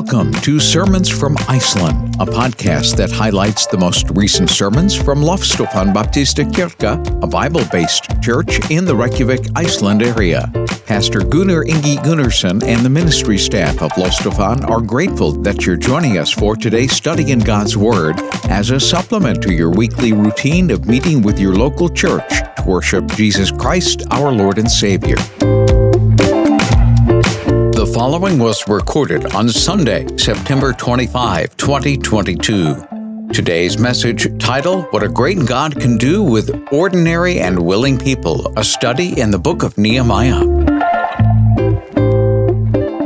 Welcome to Sermons from Iceland, a podcast that highlights the most recent sermons from Lofstofan Baptista Kirka, a Bible based church in the Reykjavik, Iceland area. Pastor Gunnar Ingi Gunnarsson and the ministry staff of Loftstofan are grateful that you're joining us for today's study in God's Word as a supplement to your weekly routine of meeting with your local church to worship Jesus Christ, our Lord and Savior. Following was recorded on Sunday, September 25, 2022. Today's message title What a Great God Can Do with Ordinary and Willing People, a study in the book of Nehemiah.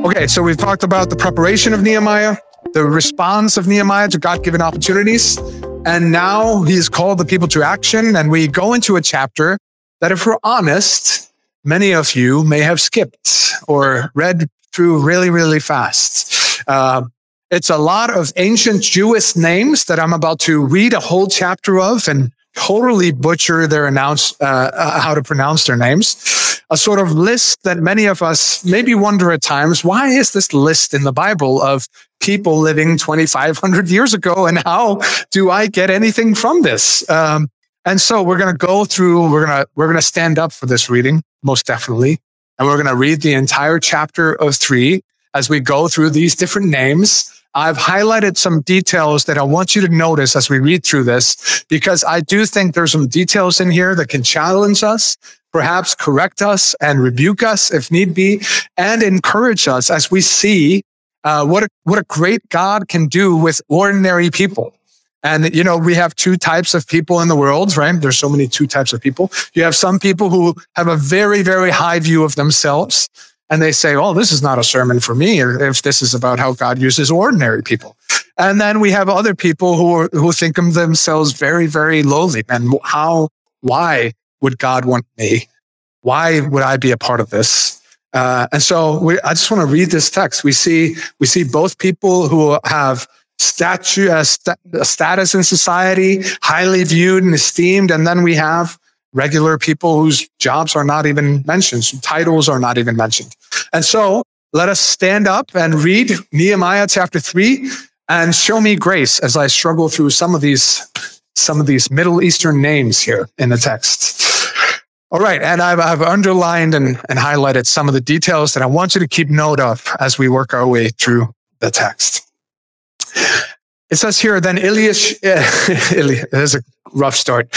Okay, so we've talked about the preparation of Nehemiah, the response of Nehemiah to God given opportunities, and now he's called the people to action. And we go into a chapter that, if we're honest, many of you may have skipped or read through really, really fast. Uh, it's a lot of ancient Jewish names that I'm about to read a whole chapter of and totally butcher their announce uh, uh, how to pronounce their names. A sort of list that many of us maybe wonder at times: Why is this list in the Bible of people living 2,500 years ago, and how do I get anything from this? Um, and so we're going to go through. We're gonna we're gonna stand up for this reading, most definitely. And we're going to read the entire chapter of three as we go through these different names. I've highlighted some details that I want you to notice as we read through this, because I do think there's some details in here that can challenge us, perhaps correct us and rebuke us if need be, and encourage us as we see uh, what, a, what a great God can do with ordinary people. And, you know, we have two types of people in the world, right? There's so many two types of people. You have some people who have a very, very high view of themselves. And they say, oh, this is not a sermon for me, or if this is about how God uses ordinary people. And then we have other people who, are, who think of themselves very, very lowly. And how, why would God want me? Why would I be a part of this? Uh, and so we, I just want to read this text. We see, we see both people who have statue, uh, st- status in society, highly viewed and esteemed. And then we have regular people whose jobs are not even mentioned, titles are not even mentioned. And so let us stand up and read Nehemiah chapter three and show me grace as I struggle through some of these, some of these Middle Eastern names here in the text. All right. And I've, I've underlined and, and highlighted some of the details that I want you to keep note of as we work our way through the text. It says here, then Eliash, uh, there's a rough start.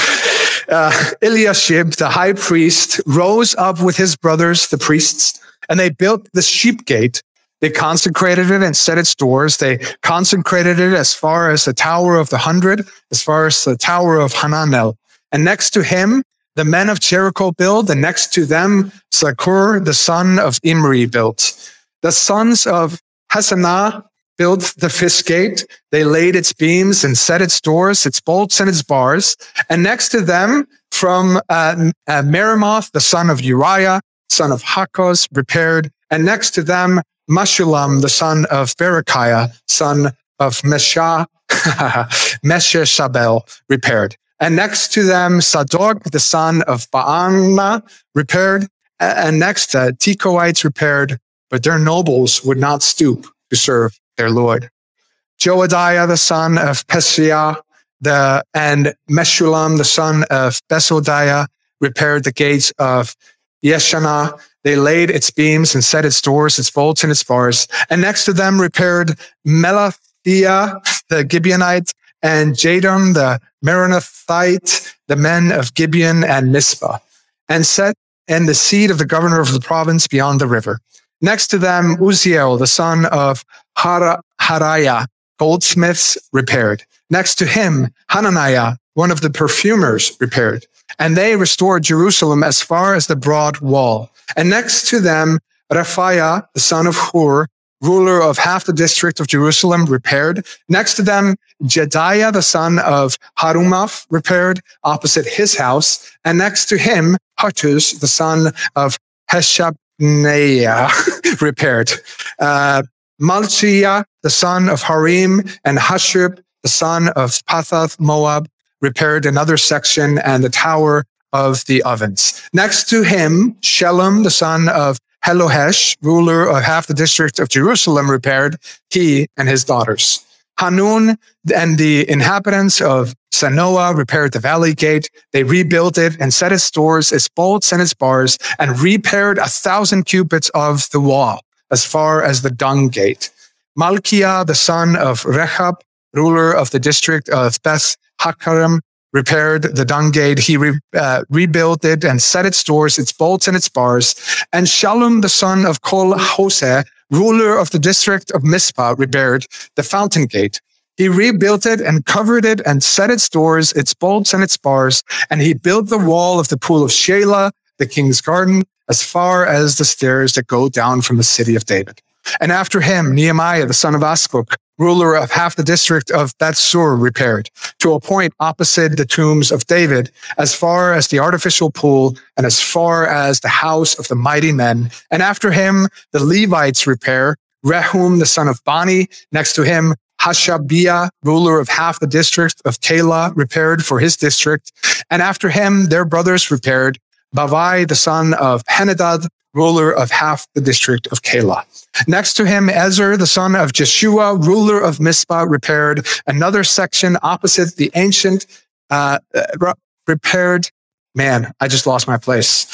Uh, Eliashib, the high priest, rose up with his brothers, the priests, and they built the sheep gate. They consecrated it and set its doors. They consecrated it as far as the Tower of the Hundred, as far as the Tower of Hananel. And next to him, the men of Jericho built, and next to them, Zaccur, the son of Imri, built. The sons of Hassenaah built the fish gate. They laid its beams and set its doors, its bolts and its bars. And next to them, from uh, uh, Meremoth, the son of Uriah, son of Hakkoz, repaired. And next to them, Meshulam, the son of Berechiah, son of Meshah, Meshezabel, repaired. And next to them, Zadok, the son of Baana, repaired. And next, uh, Tekoites repaired, but their nobles would not stoop to serve their Lord. Joadiah, the son of Pesiah, the, and Meshulam, the son of Besodeiah, repaired the gates of Yeshanah. They laid its beams and set its doors, its bolts, and its bars. And next to them repaired Melathiah, the Gibeonite, and Jadon, the Meronothite, the men of Gibeon and Mizpah, and set and the seat of the governor of the province beyond the river. Next to them, Uzziel, the son of Har- goldsmiths repaired. Next to him, Hananiah, one of the perfumers repaired. And they restored Jerusalem as far as the broad wall. And next to them, Rephaiah, the son of Hur, ruler of half the district of Jerusalem, repaired. Next to them, Jedaiah, the son of Harumaph, repaired opposite his house. And next to him, Hattus, the son of Heshab, Naya repaired. Uh, Malchiah, the son of Harim, and Hashub, the son of Pahath Moab, repaired another section and the tower of the ovens. Next to him, Shelem, the son of Helohesh, ruler of half the district of Jerusalem, repaired, he and his daughters. Hanun and the inhabitants of Zanoah repaired the valley gate. They rebuilt it and set its doors, its bolts, and its bars, and repaired a thousand cubits of the wall as far as the dung gate. Malkiah, the son of Rechab, ruler of the district of Beth Hakarim, repaired the dung gate. He re, uh, rebuilt it and set its doors, its bolts, and its bars. And Shallum, the son of Col-hozeh, ruler of the district of Mizpah, repaired the fountain gate. He rebuilt it and covered it and set its doors, its bolts, and its bars. And he built the wall of the pool of Shelah, the king's garden, as far as the stairs that go down from the city of David. And after him, Nehemiah, the son of Azbuk, ruler of half the district of Beth-zur, repaired to a point opposite the tombs of David, as far as the artificial pool and as far as the house of the mighty men. And after him, the Levites repair Rehum, the son of Bani, next to him, Hashabiah, ruler of half the district of Keilah, repaired for his district. And after him, their brothers repaired Bavai, the son of Henadad, ruler of half the district of Keilah. Next to him, Ezer, the son of Jeshua, ruler of Mizpah, repaired another section opposite the ancient, uh, uh repaired. Man, I just lost my place.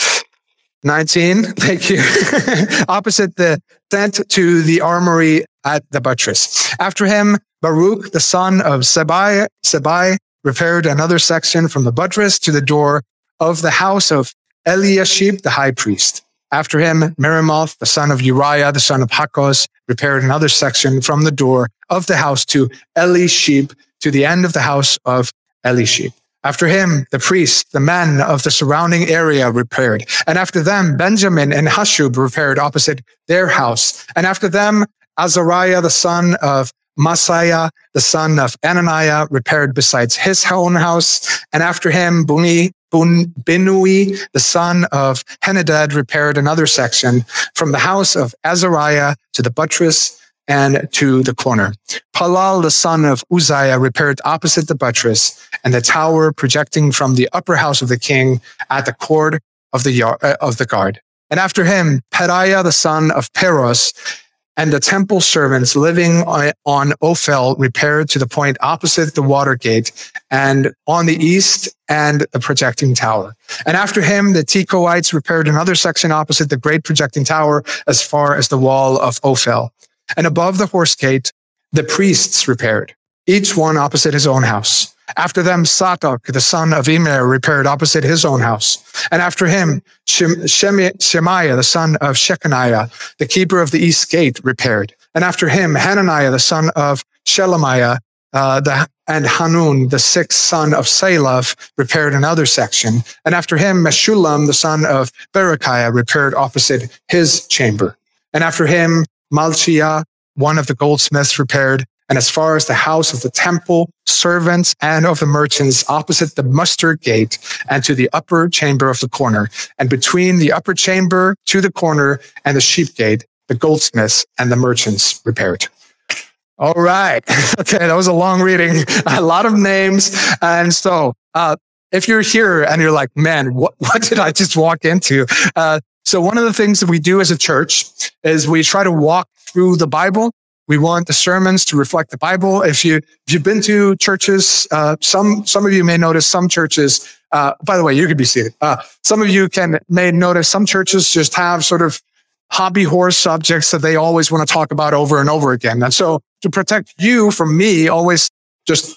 19, thank you. opposite the tent to the armory at the buttress. After him, Baruch, the son of Sabai, Sabai repaired another section from the buttress to the door of the house of Eliashib, the high priest. After him, Meremoth, the son of Uriah, the son of Hakkoz, repaired another section from the door of the house to Elishib, to the end of the house of Elishib. After him, the priests, the men of the surrounding area repaired. And after them, Benjamin and Hashub repaired opposite their house. And after them, Azariah, the son of Maaseiah, the son of Ananiah, repaired besides his own house. And after him, Buni, Bun, Binui, the son of Henadad, repaired another section from the house of Azariah to the buttress and to the corner. Palal, the son of Uzziah, repaired opposite the buttress and the tower projecting from the upper house of the king at the court of the, yard, uh, of the guard. And after him, Pedaiah, the son of Peros, and the temple servants living on Ophel repaired to the point opposite the water gate and on the east and the projecting tower. And after him, the Tekoites repaired another section opposite the great projecting tower as far as the wall of Ophel. And above the horse gate, the priests repaired, each one opposite his own house. After them, Zadok, the son of Immer, repaired opposite his own house. And after him, Shemaiah, the son of Shechaniah, the keeper of the east gate, repaired. And after him, Hananiah, the son of Shelemiah, uh, the, and Hanun, the sixth son of Zalaph, repaired another section. And after him, Meshullam, the son of Berechiah, repaired opposite his chamber. And after him, Malchiah, one of the goldsmiths, repaired and as far as the house of the temple, servants, and of the merchants opposite the muster gate and to the upper chamber of the corner, and between the upper chamber to the corner and the sheep gate, the goldsmiths and the merchants repaired. All right. Okay. That was a long reading, a lot of names. And so, uh, if you're here and you're like, man, what, what did I just walk into? Uh, so one of the things that we do as a church is we try to walk through the Bible we want the sermons to reflect the Bible. If you if you've been to churches, uh, some some of you may notice some churches. Uh, by the way, you could be seated. Uh, some of you can may notice some churches just have sort of hobby horse subjects that they always want to talk about over and over again. And so to protect you from me, always just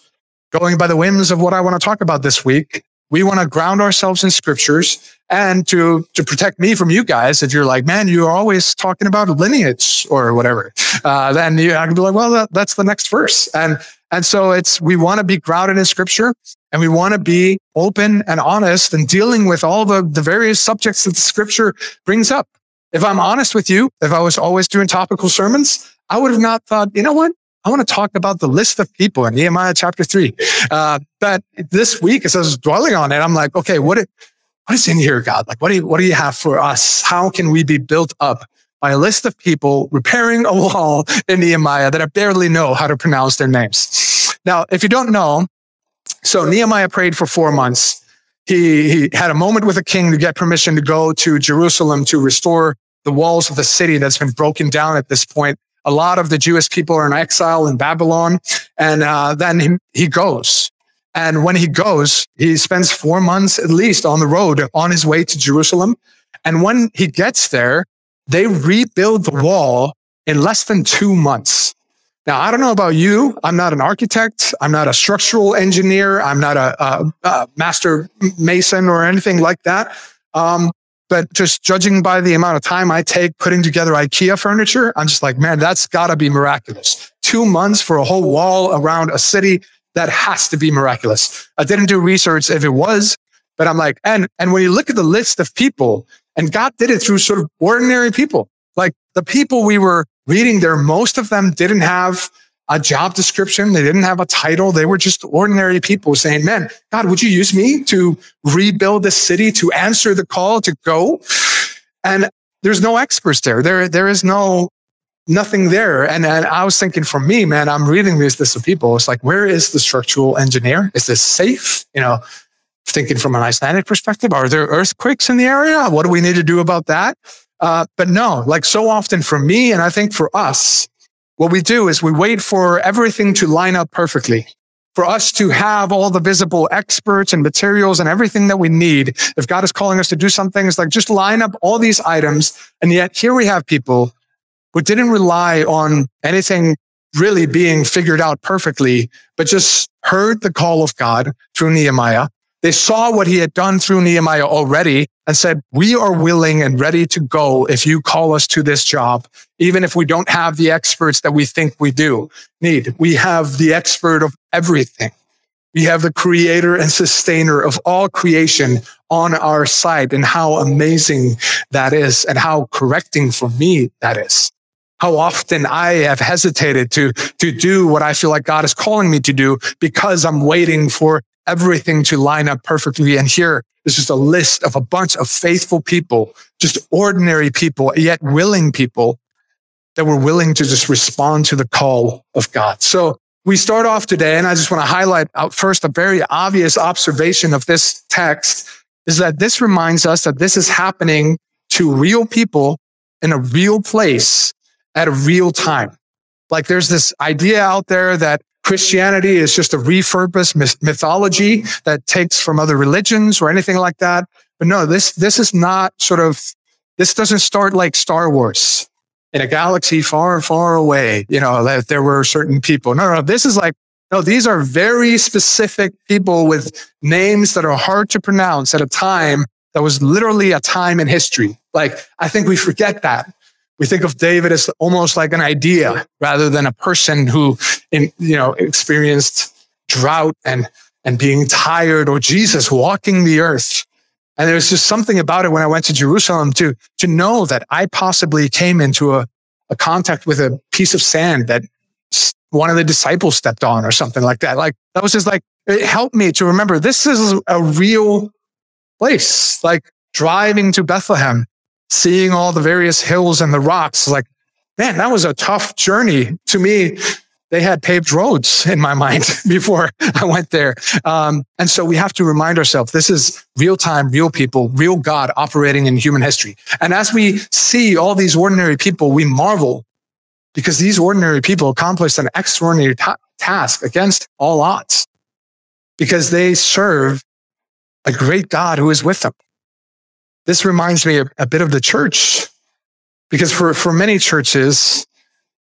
going by the whims of what I want to talk about this week, we want to ground ourselves in scriptures and to, to protect me from you guys. If you're like, man, you're always talking about lineage or whatever, uh, then you, I can be like, well, that, that's the next verse. And, and so it's, we want to be grounded in scripture and we want to be open and honest and dealing with all the, the various subjects that the scripture brings up. If I'm honest with you, if I was always doing topical sermons, I would have not thought, you know what? I want to talk about the list of people in Nehemiah chapter three. Uh, but this week, as I was dwelling on it, I'm like, okay, what, what is in here, God? Like, what do you, what do you have for us? How can we be built up by a list of people repairing a wall in Nehemiah that I barely know how to pronounce their names? Now, if you don't know, so Nehemiah prayed for four months. He, he had a moment with the king to get permission to go to Jerusalem to restore the walls of the city that's been broken down at this point. A lot of the Jewish people are in exile in Babylon. And uh, then he, he goes. And when he goes, he spends four months at least on the road on his way to Jerusalem. And when he gets there, they rebuild the wall in less than two months. Now, I don't know about you. I'm not an architect. I'm not a structural engineer. I'm not a, a, a master mason or anything like that. Um, but just judging by the amount of time I take putting together IKEA furniture, I'm just like, man, that's gotta be miraculous. Two months for a whole wall around a city. That has to be miraculous. I didn't do research if it was, but I'm like, and, and when you look at the list of people and God did it through sort of ordinary people, like the people we were reading there, most of them didn't have a job description. They didn't have a title. They were just ordinary people saying, man, God, would you use me to rebuild this city, to answer the call to go? And there's no experts there. There, there is no, nothing there. And, and I was thinking for me, man, I'm reading this list of people. It's like, where is the structural engineer? Is this safe? You know, thinking from an Icelandic perspective, are there earthquakes in the area? What do we need to do about that? Uh, but no, like so often for me, and I think for us, what we do is we wait for everything to line up perfectly. For us to have all the visible experts and materials and everything that we need. If God is calling us to do something, it's like just line up all these items. And yet here we have people who didn't rely on anything really being figured out perfectly, but just heard the call of God through Nehemiah they saw what he had done through Nehemiah already and said, we are willing and ready to go if you call us to this job, even if we don't have the experts that we think we do need. We have the expert of everything. We have the creator and sustainer of all creation on our side and how amazing that is and how correcting for me that is. How often I have hesitated to, to do what I feel like God is calling me to do because I'm waiting for everything to line up perfectly. And here is just a list of a bunch of faithful people, just ordinary people, yet willing people that were willing to just respond to the call of God. So we start off today, and I just want to highlight out first a very obvious observation of this text is that this reminds us that this is happening to real people in a real place at a real time. Like there's this idea out there that Christianity is just a repurposed mythology that takes from other religions or anything like that. But no, this, this is not sort of, this doesn't start like Star Wars in a galaxy far, far away. You know, that there were certain people. No, no, this is like, no, these are very specific people with names that are hard to pronounce at a time that was literally a time in history. Like, I think we forget that. We think of David as almost like an idea rather than a person who, in, you know, experienced drought and, and being tired or Jesus walking the earth. And there's just something about it when I went to Jerusalem to, to know that I possibly came into a, a contact with a piece of sand that one of the disciples stepped on or something like that. Like that was just like, it helped me to remember this is a real place. Like driving to Bethlehem seeing all the various hills and the rocks, like, man, that was a tough journey. To me, they had paved roads in my mind before I went there. Um, and so we have to remind ourselves this is real time, real people, real God operating in human history. And as we see all these ordinary people, we marvel because these ordinary people accomplished an extraordinary ta- task against all odds because they serve a great God who is with them. This reminds me a, a bit of the church because for, for many churches,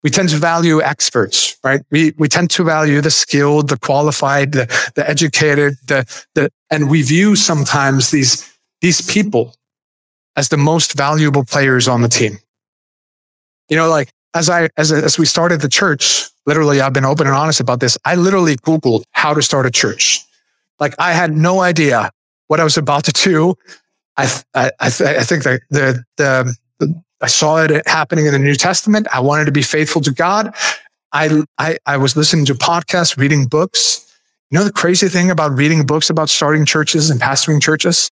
we tend to value experts, right? We, we tend to value the skilled, the qualified, the, the educated, the, the, and we view sometimes these, these people as the most valuable players on the team. You know, like as I, as, as we started the church, literally, I've been open and honest about this. I literally Googled how to start a church. Like I had no idea what I was about to do. I, I, I, th- I think the, the, the, I saw it happening in the New Testament. I wanted to be faithful to God. I, I, I was listening to podcasts, reading books. You know, the crazy thing about reading books about starting churches and pastoring churches?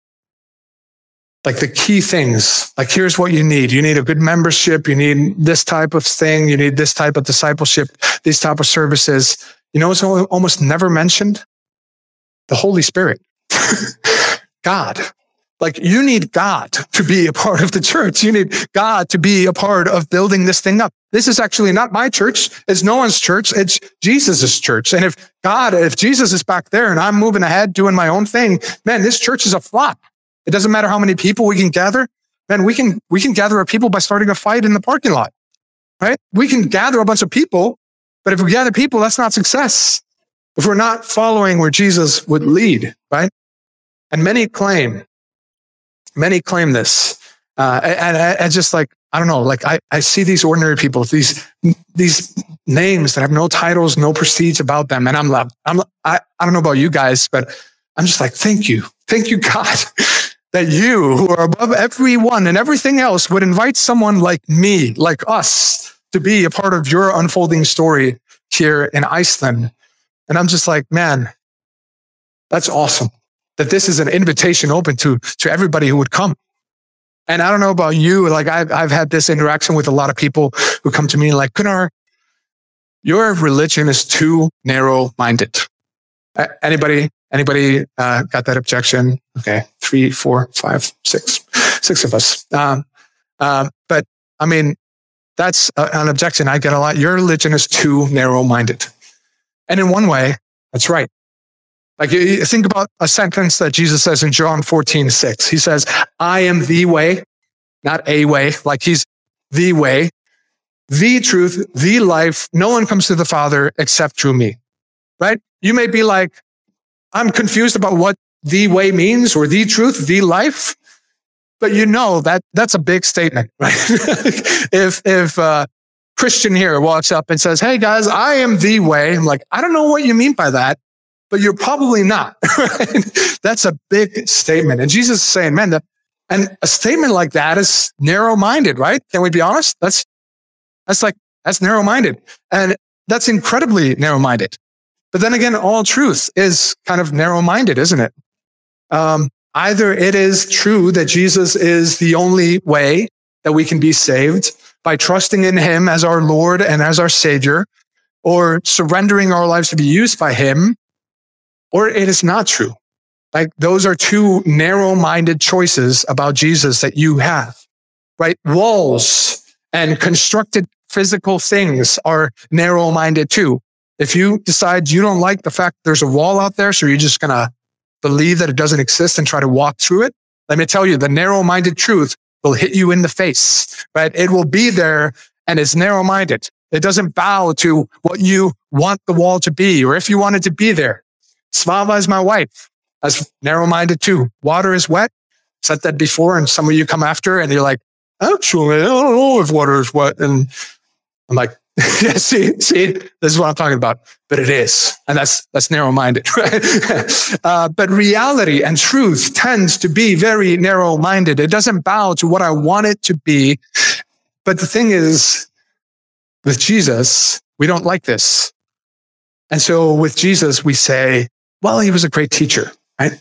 Like the key things, like here's what you need. You need a good membership. You need this type of thing. You need this type of discipleship, these type of services. You know, it's almost never mentioned the Holy Spirit, God Like you need God to be a part of the church. You need God to be a part of building this thing up. This is actually not my church. It's no one's church. It's Jesus's church. And if God, if Jesus is back there and I'm moving ahead doing my own thing, man, this church is a flop. It doesn't matter how many people we can gather. Man, we can, we can gather a people by starting a fight in the parking lot, right? We can gather a bunch of people, but if we gather people, that's not success. If we're not following where Jesus would lead, right? And many claim Many claim this. Uh, and I, I, just like, I don't know, like I, I see these ordinary people, these, these names that have no titles, no prestige about them. And I'm like, I'm, I, I don't know about you guys, but I'm just like, thank you. Thank you, God, that you who are above everyone and everything else would invite someone like me, like us to be a part of your unfolding story here in Iceland. And I'm just like, man, that's awesome that this is an invitation open to, to everybody who would come. And I don't know about you, like I've, I've had this interaction with a lot of people who come to me like, Gunnar, your religion is too narrow minded. Anybody, anybody, uh, got that objection? Okay. Three, four, five, six, six of us. Um, um, but I mean, that's a, an objection I get a lot. Your religion is too narrow minded. And in one way, that's right. Like think about a sentence that Jesus says in John 14, 6. He says, I am the way, not a way, like he's the way, the truth, the life. No one comes to the Father except through me. Right? You may be like, I'm confused about what the way means or the truth, the life. But you know that that's a big statement, right? if, if, uh, Christian here walks up and says, Hey guys, I am the way. I'm like, I don't know what you mean by that but you're probably not. That's a big statement. And Jesus is saying, man, the, and a statement like that is narrow minded, right? Can we be honest? That's, that's like, that's narrow minded. And that's incredibly narrow minded. But then again, all truth is kind of narrow minded, isn't it? Um, either it is true that Jesus is the only way that we can be saved by trusting in him as our Lord and as our Savior, or surrendering our lives to be used by him or it is not true. Like those are two narrow minded choices about Jesus that you have, right? Walls and constructed physical things are narrow minded too. If you decide you don't like the fact there's a wall out there, so you're just going to believe that it doesn't exist and try to walk through it, let me tell you, the narrow minded truth will hit you in the face, right? It will be there and it's narrow minded. It doesn't bow to what you want the wall to be or if you want it to be there. Svava is my wife. That's narrow minded too. Water is wet. Said that before, and some of you come after and you're like, actually, I don't know if water is wet. And I'm like, yeah, see, see, this is what I'm talking about. But it is. And that's, that's narrow minded, right? uh, but reality and truth tends to be very narrow minded. It doesn't bow to what I want it to be. But the thing is, with Jesus, we don't like this. And so with Jesus, we say, well, he was a great teacher, right?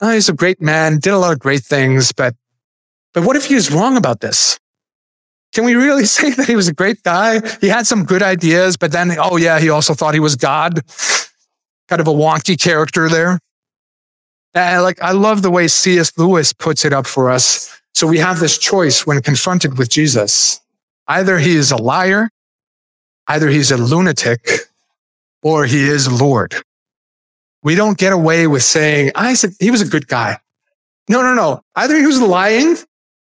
Oh, he's a great man, did a lot of great things, but, but what if he was wrong about this? Can we really say that he was a great guy? He had some good ideas, but then, oh yeah, he also thought he was God. Kind of a wonky character there. And like, I love the way C.S. Lewis puts it up for us. So we have this choice when confronted with Jesus. Either he is a liar, either he's a lunatic, or he is Lord. We don't get away with saying, I said he was a good guy. No, no, no. Either he was lying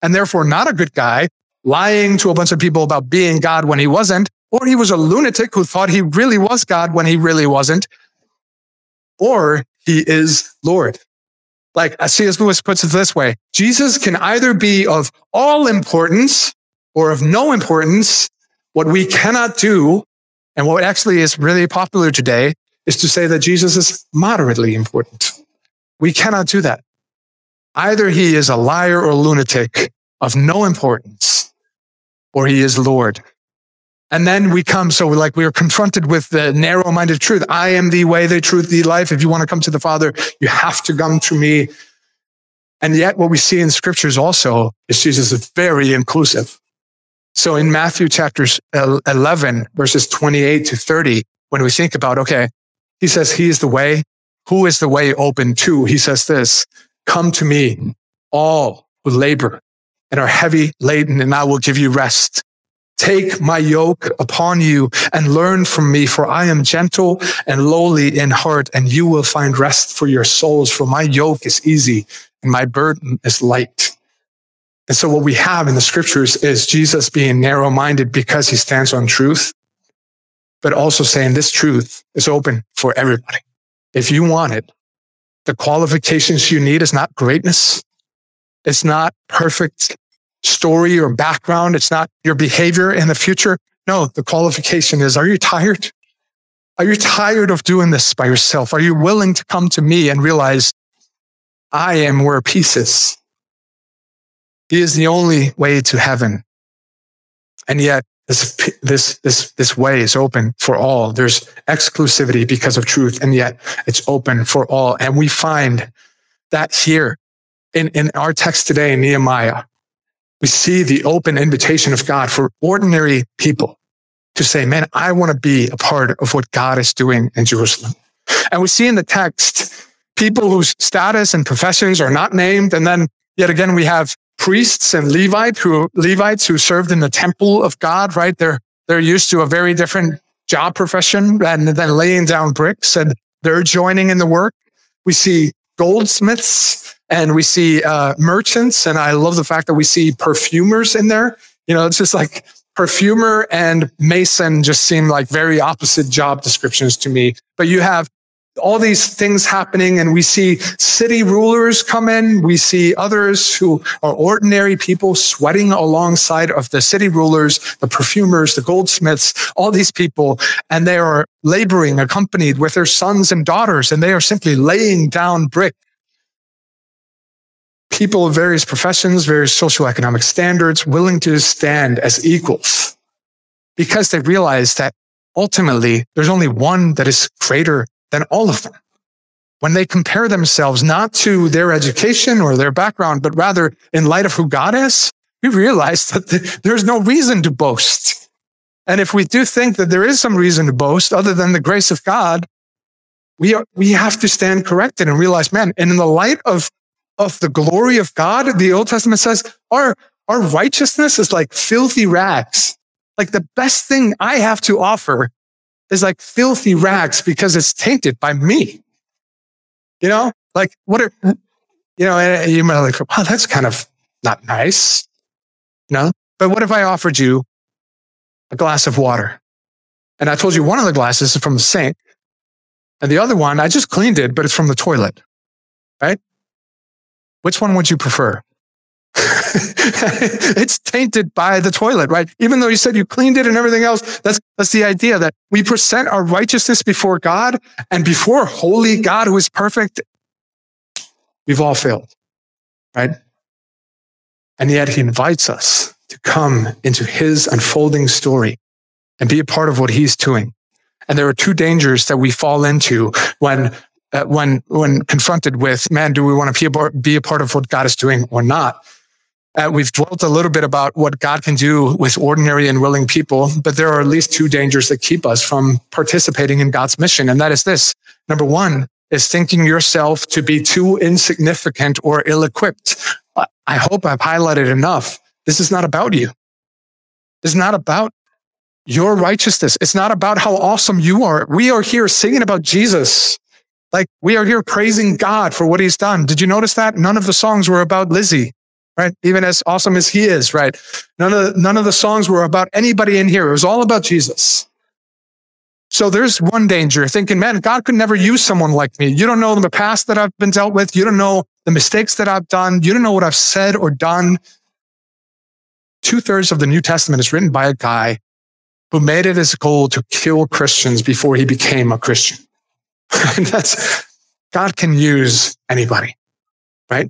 and therefore not a good guy, lying to a bunch of people about being God when he wasn't, or he was a lunatic who thought he really was God when he really wasn't, or he is Lord. Like uh, C.S. Lewis puts it this way Jesus can either be of all importance or of no importance. What we cannot do, and what actually is really popular today, is to say that Jesus is moderately important. We cannot do that. Either he is a liar or lunatic of no importance, or he is Lord. And then we come, so like we are confronted with the narrow minded truth. I am the way, the truth, the life. If you want to come to the Father, you have to come to me. And yet what we see in scriptures also is Jesus is very inclusive. So in Matthew chapters 11, verses 28 to 30, when we think about, okay, he says, He is the way. Who is the way open to? He says this, come to me, all who labor and are heavy laden, and I will give you rest. Take my yoke upon you and learn from me, for I am gentle and lowly in heart, and you will find rest for your souls. For my yoke is easy and my burden is light. And so what we have in the scriptures is Jesus being narrow minded because he stands on truth, but also saying this truth is open for everybody. If you want it, the qualifications you need is not greatness. It's not perfect story or background. It's not your behavior in the future. No, the qualification is, are you tired? Are you tired of doing this by yourself? Are you willing to come to me and realize I am where peace is? He is the only way to heaven. And yet this, this, this, this way is open for all. There's exclusivity because of truth. And yet it's open for all. And we find that here in, in our text today in Nehemiah, we see the open invitation of God for ordinary people to say, man, I want to be a part of what God is doing in Jerusalem. And we see in the text people whose status and professions are not named. And then yet again, we have priests and Levite who, Levites who served in the temple of God, right? They're, they're used to a very different job profession rather than laying down bricks and they're joining in the work. We see goldsmiths and we see uh, merchants. And I love the fact that we see perfumers in there. You know, it's just like perfumer and mason just seem like very opposite job descriptions to me. But you have all these things happening and we see city rulers come in. We see others who are ordinary people sweating alongside of the city rulers, the perfumers, the goldsmiths, all these people. And they are laboring accompanied with their sons and daughters and they are simply laying down brick people of various professions, various socioeconomic standards, willing to stand as equals because they realize that ultimately there's only one that is greater than all of them. When they compare themselves not to their education or their background, but rather in light of who God is, we realize that there's no reason to boast. And if we do think that there is some reason to boast other than the grace of God, we, are, we have to stand corrected and realize, man, and in the light of of the glory of God, the Old Testament says our, our righteousness is like filthy rags. Like the best thing I have to offer is like filthy rags because it's tainted by me. You know, like what are, you know, and you might like, oh, that's kind of not nice. You know, but what if I offered you a glass of water? And I told you one of the glasses is from the sink and the other one, I just cleaned it, but it's from the toilet, right? Which one would you prefer? it's tainted by the toilet, right? Even though you said you cleaned it and everything else, that's, that's the idea that we present our righteousness before God and before holy God who is perfect. We've all failed, right? And yet he invites us to come into his unfolding story and be a part of what he's doing. And there are two dangers that we fall into when uh, when when confronted with, man, do we want to be a, be a part of what God is doing or not? Uh, we've dwelt a little bit about what God can do with ordinary and willing people, but there are at least two dangers that keep us from participating in God's mission. And that is this. Number one is thinking yourself to be too insignificant or ill equipped. I hope I've highlighted enough. This is not about you. Is not about your righteousness. It's not about how awesome you are. We are here singing about Jesus. Like we are here praising God for what he's done. Did you notice that? None of the songs were about Lizzie, right? Even as awesome as he is, right? None of, the, none of the songs were about anybody in here. It was all about Jesus. So there's one danger thinking, man, God could never use someone like me. You don't know the past that I've been dealt with. You don't know the mistakes that I've done. You don't know what I've said or done. Two thirds of the New Testament is written by a guy who made it his goal to kill Christians before he became a Christian. That's God can use anybody, right?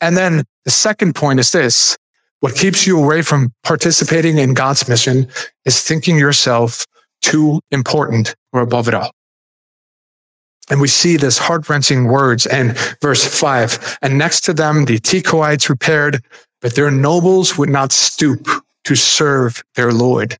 And then the second point is this. What keeps you away from participating in God's mission is thinking yourself too important or above it all. And we see this heart wrenching words in verse five. And next to them, the Tekoites repaired, but their nobles would not stoop to serve their Lord.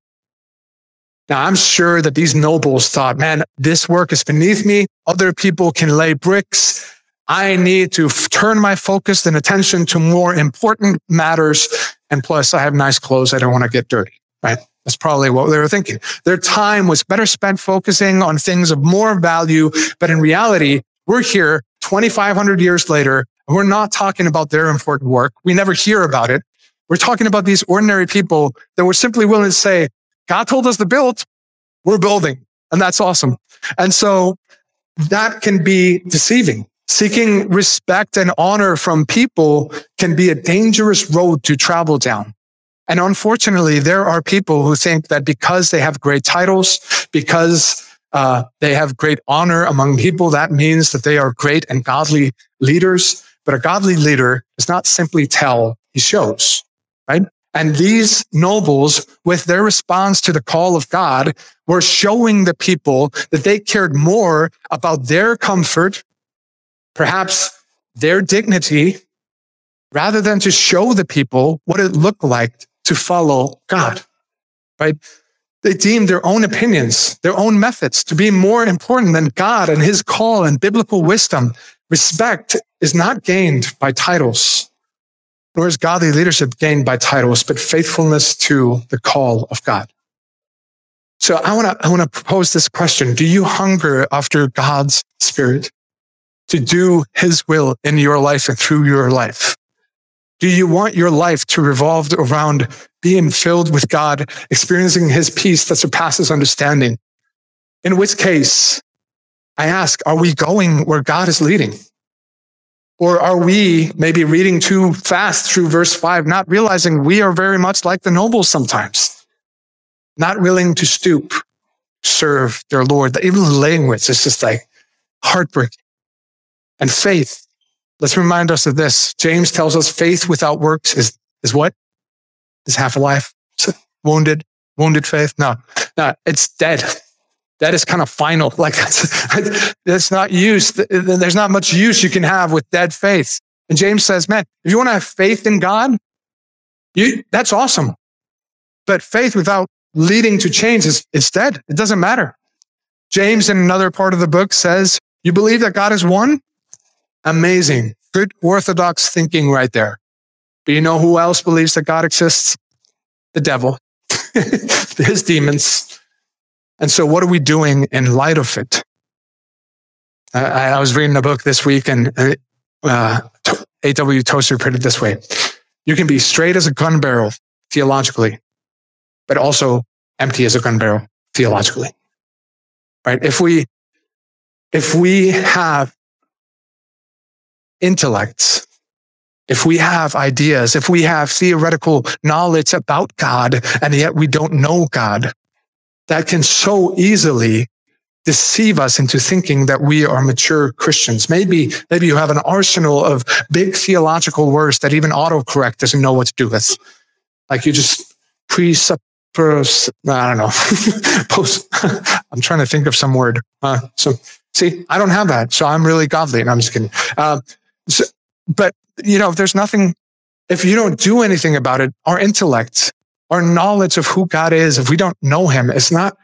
Now, I'm sure that these nobles thought, man, this work is beneath me. Other people can lay bricks. I need to f- turn my focus and attention to more important matters. And plus, I have nice clothes. I don't want to get dirty, right? That's probably what they were thinking. Their time was better spent focusing on things of more value. But in reality, we're here 2,500 years later, and we're not talking about their important work. We never hear about it. We're talking about these ordinary people that were simply willing to say, God told us to build, we're building. And that's awesome. And so that can be deceiving. Seeking respect and honor from people can be a dangerous road to travel down. And unfortunately, there are people who think that because they have great titles, because uh, they have great honor among people, that means that they are great and godly leaders. But a godly leader does not simply tell, he shows, right? And these nobles, with their response to the call of God, were showing the people that they cared more about their comfort, perhaps their dignity, rather than to show the people what it looked like to follow God, right? They deemed their own opinions, their own methods to be more important than God and his call and biblical wisdom. Respect is not gained by titles, nor is godly leadership gained by titles, but faithfulness to the call of God. So I want to, I want to propose this question. Do you hunger after God's spirit to do his will in your life and through your life? Do you want your life to revolve around being filled with God, experiencing his peace that surpasses understanding? In which case, I ask, are we going where God is leading? Or are we maybe reading too fast through verse five, not realizing we are very much like the nobles sometimes, not willing to stoop, serve their Lord. Even the language is just like heartbreaking. And faith Let's remind us of this. James tells us faith without works is, is what? Is half a life. wounded, wounded faith. No, no, it's dead. That is kind of final. Like that's, that's not use. There's not much use you can have with dead faith. And James says, man, if you want to have faith in God, you, that's awesome. But faith without leading to change is, is dead. It doesn't matter. James in another part of the book says, you believe that God is one? Amazing. Good orthodox thinking right there. But you know who else believes that God exists? The devil, his demons. And so what are we doing in light of it? I, I was reading a book this week and uh, A.W. Tozer put it this way. You can be straight as a gun barrel theologically, but also empty as a gun barrel theologically. Right? If we, if we have intellects, if we have ideas, if we have theoretical knowledge about God, and yet we don't know God, that can so easily deceive us into thinking that we are mature Christians. Maybe, maybe you have an arsenal of big theological words that even autocorrect doesn't know what to do with. Like you just presuppose, I don't know, post, I'm trying to think of some word. Uh, so see, I don't have that. So I'm really godly and I'm just kidding. Uh, but, you know, there's nothing, if you don't do anything about it, our intellect, our knowledge of who God is, if we don't know him, it's not,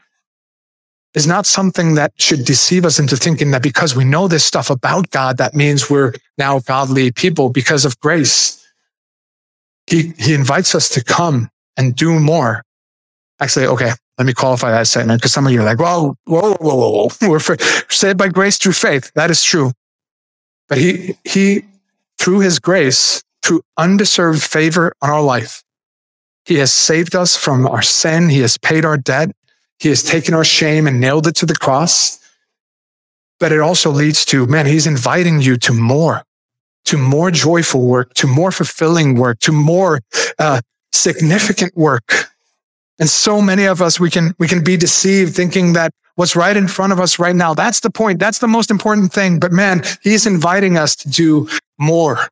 is not something that should deceive us into thinking that because we know this stuff about God, that means we're now godly people because of grace. He, he invites us to come and do more. Actually, okay, let me qualify that statement because some of you are like, whoa, whoa, whoa, whoa, whoa. We're saved by grace through faith. That is true. But he, he, through his grace, through undeserved favor on our life, he has saved us from our sin. He has paid our debt. He has taken our shame and nailed it to the cross. But it also leads to, man, he's inviting you to more, to more joyful work, to more fulfilling work, to more uh, significant work. And so many of us, we can, we can be deceived thinking that what's right in front of us right now. That's the point. That's the most important thing. But man, he's inviting us to do more.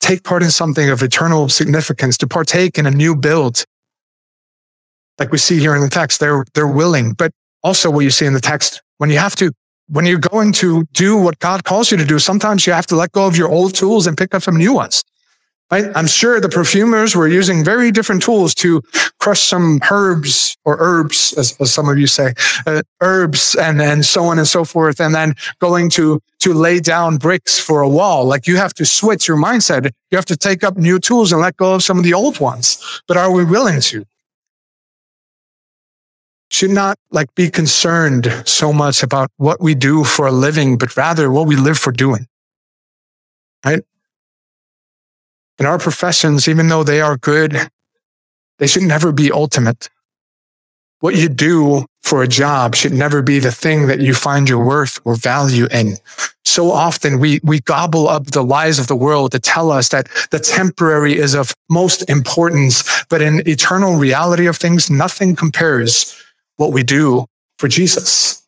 Take part in something of eternal significance, to partake in a new build. Like we see here in the text, they're, they're willing, but also what you see in the text, when you have to, when you're going to do what God calls you to do, sometimes you have to let go of your old tools and pick up some new ones. Right? I'm sure the perfumers were using very different tools to crush some herbs or herbs, as, as some of you say, uh, herbs and, and so on and so forth. And then going to, to lay down bricks for a wall. Like you have to switch your mindset. You have to take up new tools and let go of some of the old ones. But are we willing to? Should not like be concerned so much about what we do for a living, but rather what we live for doing. Right? In our professions, even though they are good, they should never be ultimate. What you do for a job should never be the thing that you find your worth or value in. So often we, we gobble up the lies of the world to tell us that the temporary is of most importance, but in eternal reality of things, nothing compares what we do for Jesus.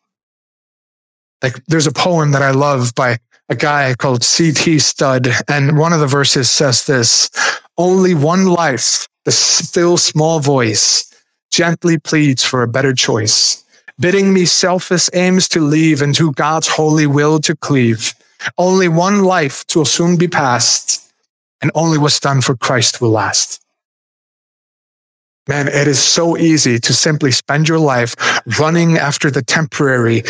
Like there's a poem that I love by a guy called C.T. Studd, And one of the verses says this Only one life, the still small voice, gently pleads for a better choice, bidding me selfish aims to leave and to God's holy will to cleave. Only one life will soon be past, and only what's done for Christ will last. Man, it is so easy to simply spend your life running after the temporary,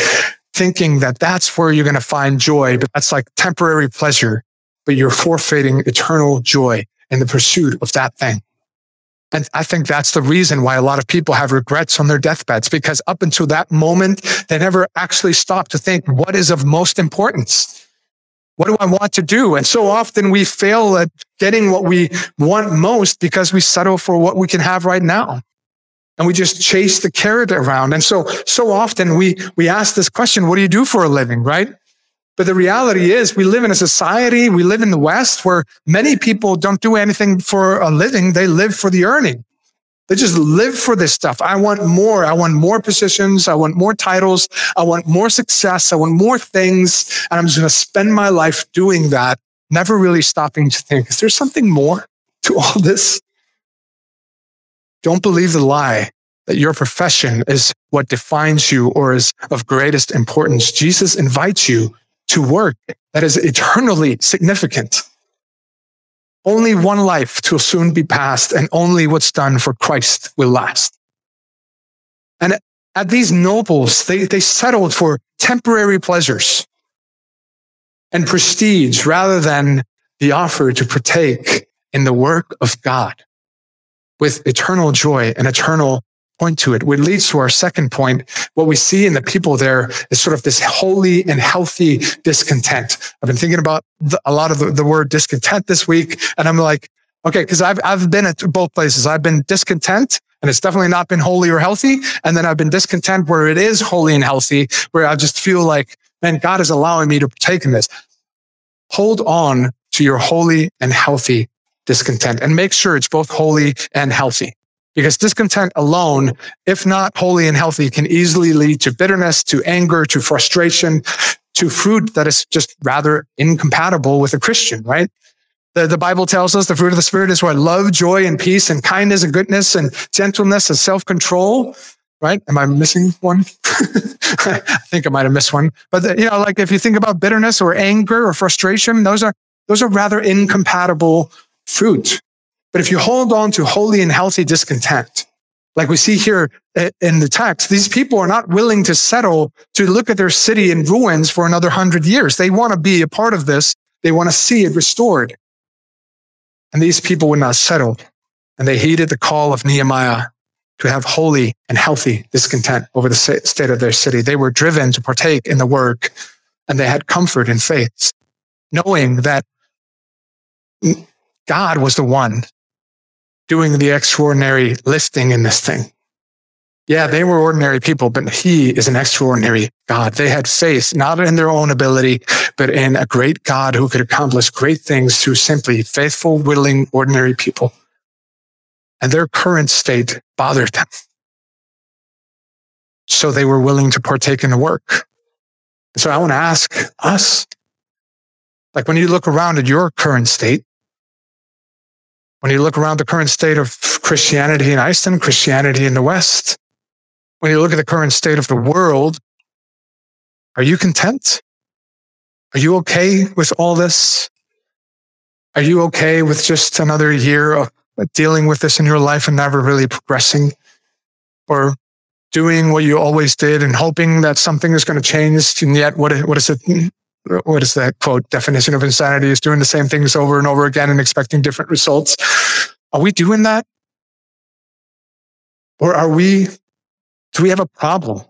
thinking that that's where you're going to find joy, but that's like temporary pleasure, but you're forfeiting eternal joy in the pursuit of that thing. And I think that's the reason why a lot of people have regrets on their deathbeds, because up until that moment, they never actually stop to think, what is of most importance? What do I want to do? And so often we fail at getting what we want most because we settle for what we can have right now and we just chase the carrot around. And so, so often we, we ask this question, what do you do for a living? Right? But the reality is we live in a society, we live in the West where many people don't do anything for a living. They live for the earning. They just live for this stuff. I want more. I want more positions. I want more titles. I want more success. I want more things. And I'm just going to spend my life doing that, never really stopping to think, is there something more to all this? Don't believe the lie that your profession is what defines you or is of greatest importance. Jesus invites you to work that is eternally significant. Only one life will soon be passed and only what's done for Christ will last. And at these nobles, they, they settled for temporary pleasures and prestige rather than the offer to partake in the work of God with eternal joy and eternal point to it, which leads to our second point. What we see in the people there is sort of this holy and healthy discontent. I've been thinking about the, a lot of the, the word discontent this week, and I'm like, okay, because I've I've been at both places. I've been discontent, and it's definitely not been holy or healthy, and then I've been discontent where it is holy and healthy, where I just feel like, man, God is allowing me to partake in this. Hold on to your holy and healthy discontent and make sure it's both holy and healthy. Because discontent alone, if not holy and healthy, can easily lead to bitterness, to anger, to frustration, to fruit that is just rather incompatible with a Christian, right? The, the Bible tells us the fruit of the Spirit is what love, joy, and peace, and kindness, and goodness, and gentleness, and self control, right? Am I missing one? I think I might have missed one. But, the, you know, like if you think about bitterness or anger or frustration, those are, those are rather incompatible fruit. But if you hold on to holy and healthy discontent, like we see here eh, in the text, these people are not willing to settle to look at their city in ruins for another hundred years. They want to be a part of this. They want to see it restored. And these people would not settle. And they heeded the call of Nehemiah to have holy and healthy discontent over the state of their city. They were driven to partake in the work and they had comfort in faith, knowing that God was the one doing the extraordinary lifting in this thing. Yeah, they were ordinary people, but he is an extraordinary God. They had faith, not in their own ability, but in a great God who could accomplish great things through simply faithful, willing, ordinary people. And their current state bothered them. So they were willing to partake in the work. So I want to ask us, like when you look around at your current state, when you look around the current state of Christianity in Iceland, Christianity in the West, when you look at the current state of the world, are you content? Are you okay with all this? Are you okay with just another year of dealing with this in your life and never really progressing? Or doing what you always did and hoping that something is going to change. And yet, what, what is it? What is that quote definition of insanity is doing the same things over and over again and expecting different results. Are we doing that? Or are we, do we have a problem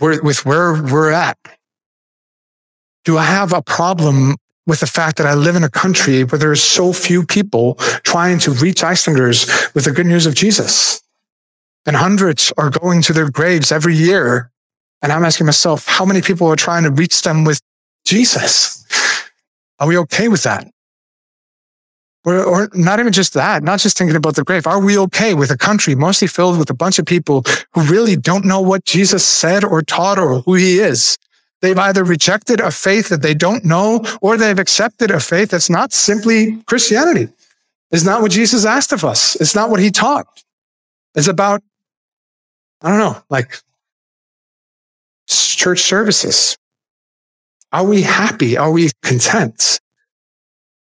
with where we're at? Do I have a problem with the fact that I live in a country where there are so few people trying to reach Icelanders with the good news of Jesus? and hundreds are going to their graves every year. And I'm asking myself, how many people are trying to reach them with Jesus? Are we okay with that? Or, or not even just that, not just thinking about the grave. Are we okay with a country mostly filled with a bunch of people who really don't know what Jesus said or taught or who he is? They've either rejected a faith that they don't know or they've accepted a faith that's not simply Christianity. It's not what Jesus asked of us. It's not what he taught. It's about I don't know, like church services. Are we happy? Are we content?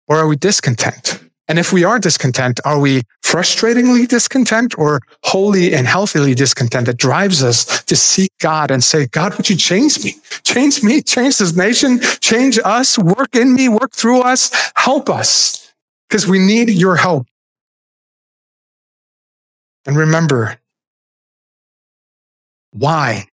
Or are we discontent? And if we are discontent, are we frustratingly discontent or wholly and healthily discontent that drives us to seek God and say, God, would you change me? Change me, change this nation, change us, work in me, work through us, help us because we need your help. And remember, why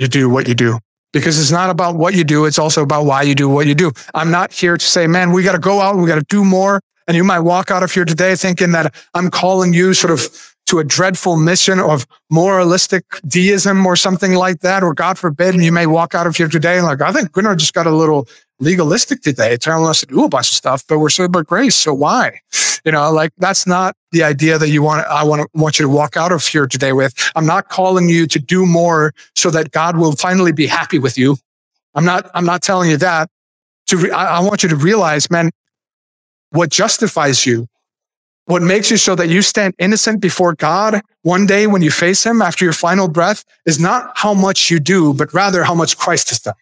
you do what you do. Because it's not about what you do, it's also about why you do what you do. I'm not here to say, man, we got to go out, we got to do more. And you might walk out of here today thinking that I'm calling you sort of to a dreadful mission of moralistic deism or something like that, or God forbid, and you may walk out of here today and like, I think Gunnar just got a little legalistic today, telling us to do a bunch of stuff, but we're saved by grace. So why? You know, like that's not the idea that you want. I want to want you to walk out of here today with. I'm not calling you to do more so that God will finally be happy with you. I'm not. I'm not telling you that. To re- I, I want you to realize, man, what justifies you, what makes you so that you stand innocent before God one day when you face Him after your final breath, is not how much you do, but rather how much Christ has done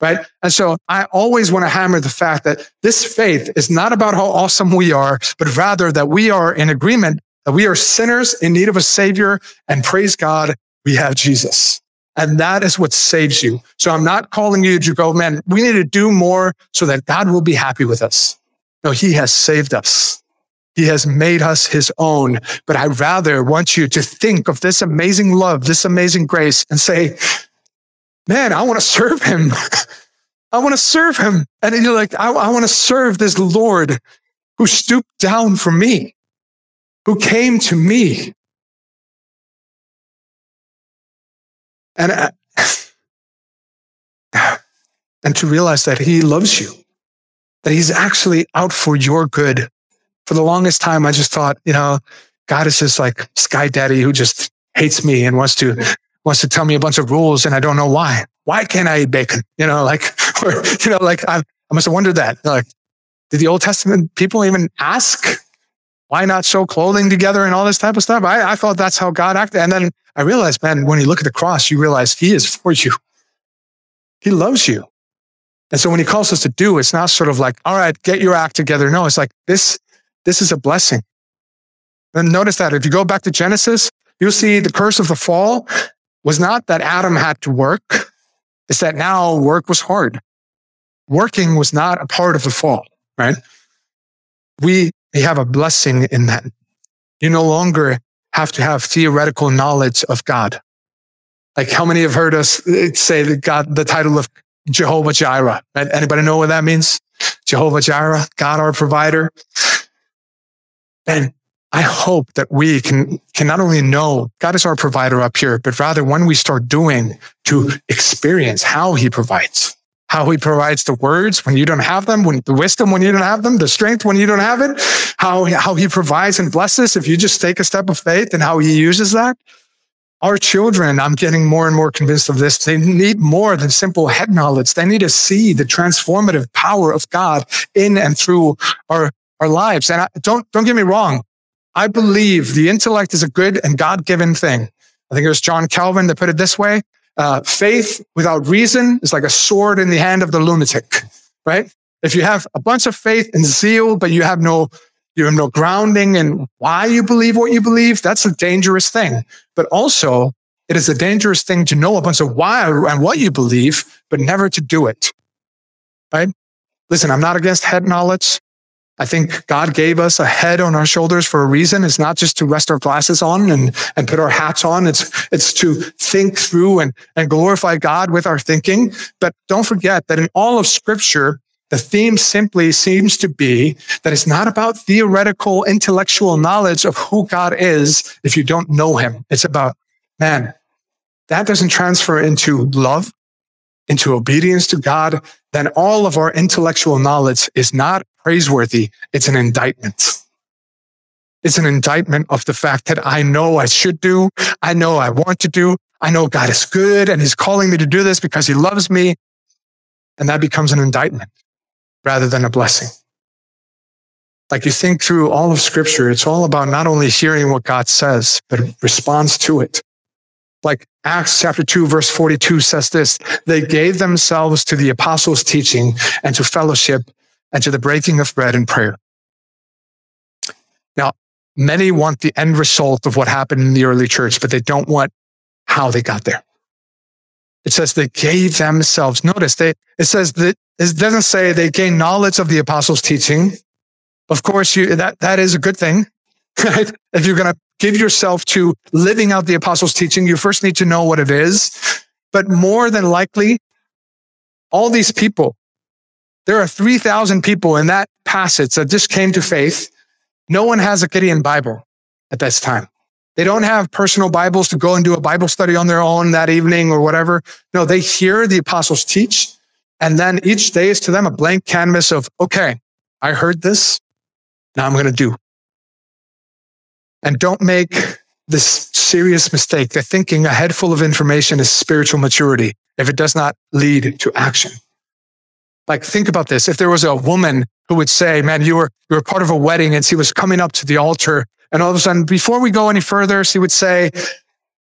right? And so I always want to hammer the fact that this faith is not about how awesome we are, but rather that we are in agreement that we are sinners in need of a savior and praise God, we have Jesus. And that is what saves you. So I'm not calling you to go, man, we need to do more so that God will be happy with us. No, he has saved us. He has made us his own. But I rather want you to think of this amazing love, this amazing grace and say, man, I want to serve him. I want to serve him. And you're like, I, I want to serve this Lord who stooped down for me, who came to me. And, uh, and to realize that he loves you, that he's actually out for your good. For the longest time, I just thought, you know, God is this like sky daddy who just hates me and wants to wants to tell me a bunch of rules and I don't know why. Why can't I eat bacon? You know, like, or, you know, like I, I must have wondered that. Like, did the Old Testament people even ask why not sew clothing together and all this type of stuff? I, I thought that's how God acted. And then I realized, man, when you look at the cross, you realize he is for you. He loves you. And so when he calls us to do, it's not sort of like, all right, get your act together. No, it's like this, this is a blessing. And notice that if you go back to Genesis, you'll see the curse of the fall was not that Adam had to work. It's that now work was hard. Working was not a part of the fall, right? We, we have a blessing in that. You no longer have to have theoretical knowledge of God. Like how many have heard us uh, say that God, the title of Jehovah Jireh? Right? Anybody know what that means? Jehovah Jireh, God our provider. And I hope that we can, can not only know God is our provider up here, but rather when we start doing to experience how he provides, how he provides the words when you don't have them, when the wisdom when you don't have them, the strength when you don't have it, how, how he provides and blesses if you just take a step of faith and how he uses that. Our children, I'm getting more and more convinced of this. They need more than simple head knowledge. They need to see the transformative power of God in and through our, our lives. And I, don't, don't get me wrong. I believe the intellect is a good and God given thing. I think it was John Calvin that put it this way. Uh, faith without reason is like a sword in the hand of the lunatic, right? If you have a bunch of faith and zeal, but you have no, you have no grounding in why you believe what you believe, that's a dangerous thing. But also, it is a dangerous thing to know a bunch of why and what you believe, but never to do it. Right? Listen, I'm not against head knowledge. I think God gave us a head on our shoulders for a reason. It's not just to rest our glasses on and, and put our hats on. It's, it's to think through and, and glorify God with our thinking. But don't forget that in all of scripture, the theme simply seems to be that it's not about theoretical intellectual knowledge of who God is if you don't know him. It's about, man, that doesn't transfer into love, into obedience to God, then all of our intellectual knowledge is not praiseworthy. It's an indictment. It's an indictment of the fact that I know I should do. I know I want to do. I know God is good and he's calling me to do this because he loves me. And that becomes an indictment rather than a blessing. Like you think through all of scripture, it's all about not only hearing what God says, but response to it. Like Acts chapter 2, verse 42 says this they gave themselves to the apostles' teaching and to fellowship and to the breaking of bread and prayer. Now, many want the end result of what happened in the early church, but they don't want how they got there. It says they gave themselves. Notice they, it says that it doesn't say they gained knowledge of the apostles' teaching. Of course, you, that, that is a good thing, right? If you're going to give yourself to living out the apostles' teaching, you first need to know what it is. But more than likely, all these people there are 3,000 people in that passage that just came to faith. No one has a Gideon Bible at this time. They don't have personal Bibles to go and do a Bible study on their own that evening or whatever. No, they hear the apostles teach. And then each day is to them a blank canvas of, okay, I heard this. Now I'm going to do. And don't make this serious mistake that thinking a head full of information is spiritual maturity if it does not lead to action. Like, think about this. If there was a woman who would say, man, you were, you were part of a wedding and she was coming up to the altar. And all of a sudden, before we go any further, she would say,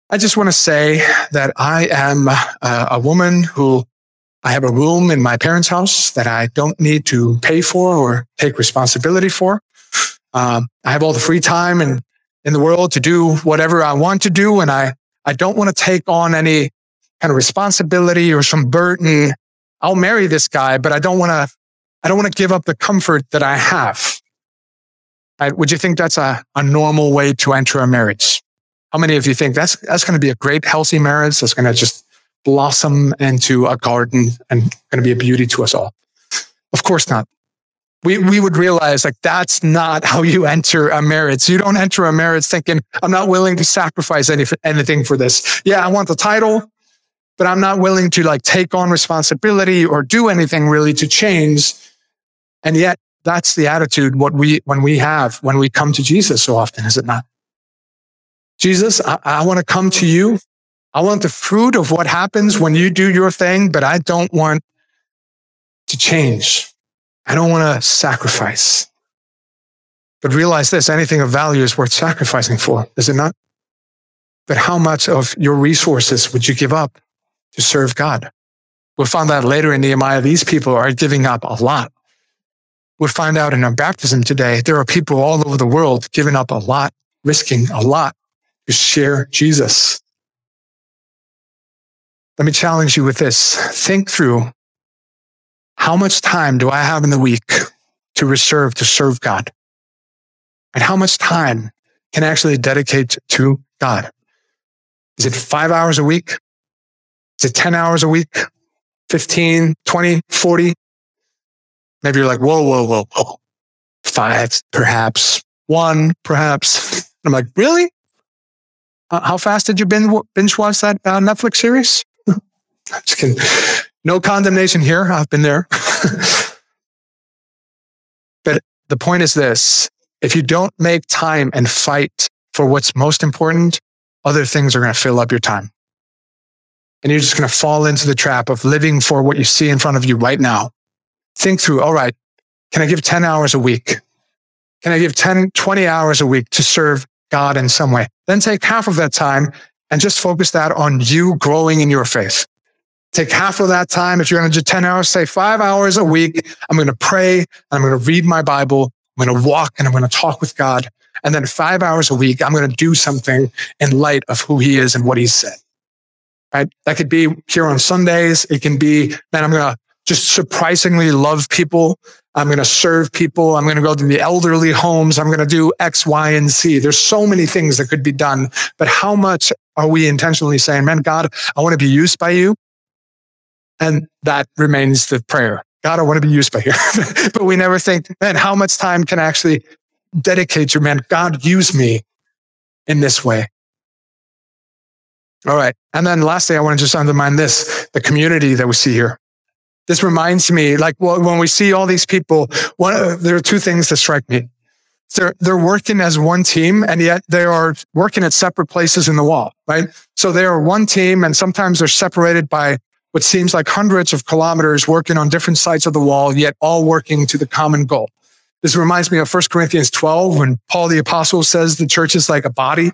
I just want to say that I am a, a woman who I have a room in my parents' house that I don't need to pay for or take responsibility for. Um, I have all the free time in, in the world to do whatever I want to do. And I, I don't want to take on any kind of responsibility or some burden I'll marry this guy, but I don't want to, I don't want to give up the comfort that I have. Right? Would you think that's a, a normal way to enter a marriage? How many of you think that's, that's going to be a great, healthy marriage that's going to just blossom into a garden and going to be a beauty to us all? Of course not. We, we would realize like that's not how you enter a marriage. You don't enter a marriage thinking, I'm not willing to sacrifice any, anything for this. Yeah, I want the title but I'm not willing to like take on responsibility or do anything really to change. And yet that's the attitude what we, when we have, when we come to Jesus so often, is it not? Jesus, I, I want to come to you. I want the fruit of what happens when you do your thing, but I don't want to change. I don't want to sacrifice. But realize this, anything of value is worth sacrificing for, is it not? But how much of your resources would you give up to serve God. We'll find out later in Nehemiah, these people are giving up a lot. We'll find out in our baptism today, there are people all over the world giving up a lot, risking a lot to share Jesus. Let me challenge you with this. Think through how much time do I have in the week to reserve to serve God? And how much time can I actually dedicate to God? Is it five hours a week? Is it 10 hours a week? 15, 20, 40? Maybe you're like, whoa, whoa, whoa, whoa. Five, perhaps. One, perhaps. I'm like, really? Uh, how fast did you binge, binge watch that uh, Netflix series? Just kidding. No condemnation here. I've been there. but the point is this. If you don't make time and fight for what's most important, other things are going to fill up your time and you're just going to fall into the trap of living for what you see in front of you right now. Think through, all right, can I give 10 hours a week? Can I give 10, 20 hours a week to serve God in some way? Then take half of that time and just focus that on you growing in your faith. take half of that time. If you're going to do 10 hours, say five hours a week. I'm going to pray. I'm going to read my Bible. I'm going to walk and I'm going to talk with God. And then five hours a week, I'm going to do something in light of who he is and what he said. Right? That could be here on Sundays. It can be, man, I'm going to just surprisingly love people. I'm going to serve people. I'm going to go to the elderly homes. I'm going to do X, Y, and Z. There's so many things that could be done. But how much are we intentionally saying, man, God, I want to be used by you? And that remains the prayer. God, I want to be used by you. but we never think, man, how much time can I actually dedicate to, man, God, use me in this way. All right. And then lastly, I want to just undermine this, the community that we see here. This reminds me, like well, when we see all these people, one, there are two things that strike me. They're, they're working as one team and yet they are working at separate places in the wall, right? So they are one team and sometimes they're separated by what seems like hundreds of kilometers working on different sides of the wall, yet all working to the common goal. This reminds me of 1 Corinthians 12 when Paul the apostle says the church is like a body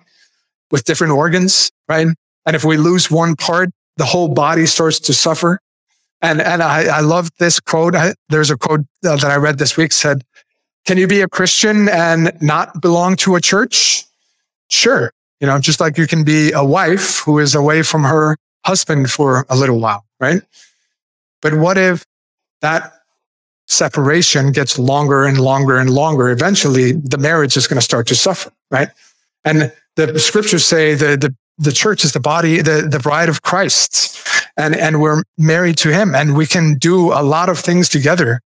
with different organs, right? And if we lose one part, the whole body starts to suffer. And, and I, I love this quote. I, there's a quote uh, that I read this week said, can you be a Christian and not belong to a church? Sure. You know, just like you can be a wife who is away from her husband for a little while, right? But what if that separation gets longer and longer and longer? Eventually, the marriage is going to start to suffer, right? And the scriptures say that the, the church is the body, the, the bride of Christ, and, and we're married to him, and we can do a lot of things together.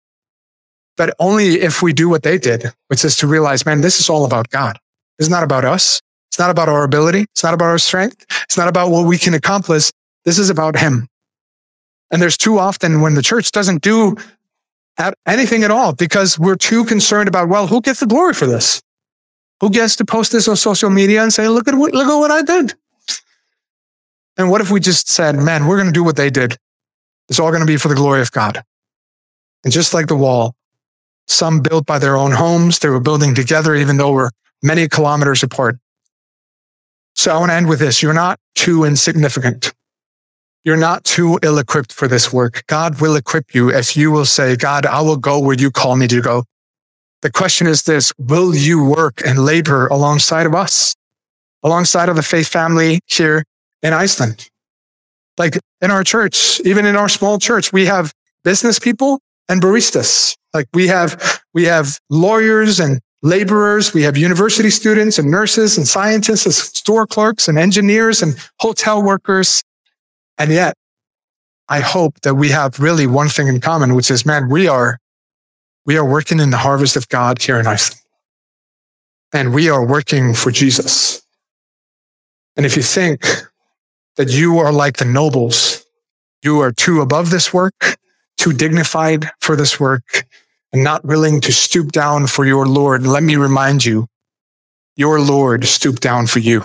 But only if we do what they did, which is to realize, man, this is all about God. It's not about us. It's not about our ability. It's not about our strength. It's not about what we can accomplish. This is about him. And there's too often when the church doesn't do anything at all because we're too concerned about, well, who gets the glory for this? Who gets to post this on social media and say, look at what, look at what I did. And what if we just said, man, we're going to do what they did. It's all going to be for the glory of God. And just like the wall, some built by their own homes, they were building together, even though we're many kilometers apart. So I want to end with this. You're not too insignificant. You're not too ill equipped for this work. God will equip you if you will say, God, I will go where you call me to go. The question is this, will you work and labor alongside of us, alongside of the faith family here in Iceland? Like in our church, even in our small church, we have business people and baristas. Like we have, we have lawyers and laborers. We have university students and nurses and scientists and store clerks and engineers and hotel workers. And yet, I hope that we have really one thing in common, which is, man, we are, we are working in the harvest of God here in Iceland. And we are working for Jesus. And if you think that you are like the nobles, you are too above this work, too dignified for this work, and not willing to stoop down for your Lord, let me remind you, your Lord stooped down for you.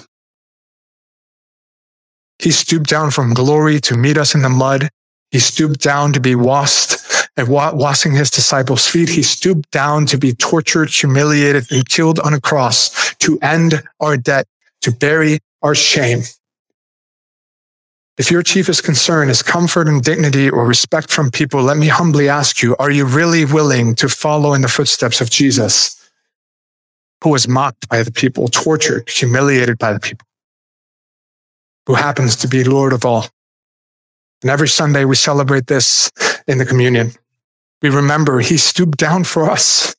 He stooped down from glory to meet us in the mud. He stooped down to be washed and washing his disciples' feet. He stooped down to be tortured, humiliated, and killed on a cross to end our debt, to bury our shame. If your chiefest concern is comfort and dignity or respect from people, let me humbly ask you, are you really willing to follow in the footsteps of Jesus, who was mocked by the people, tortured, humiliated by the people? who happens to be Lord of all. And every Sunday we celebrate this in the communion. We remember he stooped down for us.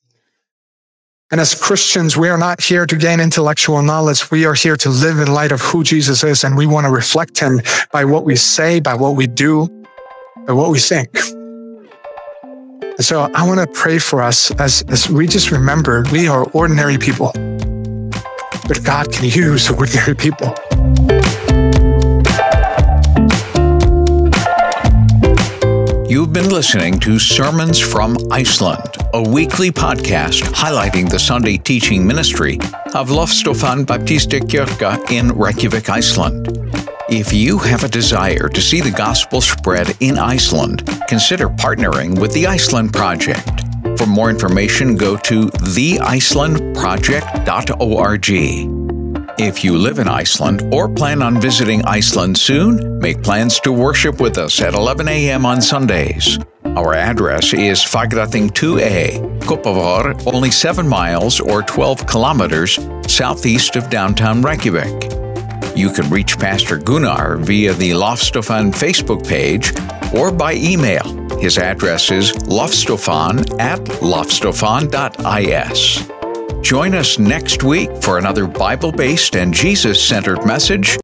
And as Christians, we are not here to gain intellectual knowledge. We are here to live in light of who Jesus is. And we want to reflect him by what we say, by what we do, by what we think. And so I want to pray for us as, as we just remember we are ordinary people, but God can use ordinary people. You've been listening to Sermons from Iceland, a weekly podcast highlighting the Sunday teaching ministry of Lofstofan Baptista Kirka in Reykjavik, Iceland. If you have a desire to see the gospel spread in Iceland, consider partnering with the Iceland Project. For more information, go to theicelandproject.org. If you live in Iceland or plan on visiting Iceland soon, make plans to worship with us at 11 a.m. on Sundays. Our address is Fagrating 2A, Kopavogur, only 7 miles or 12 kilometers southeast of downtown Reykjavik. You can reach Pastor Gunnar via the Loftstofan Facebook page or by email. His address is loftstofan at loftstofan.is. Join us next week for another Bible based and Jesus centered message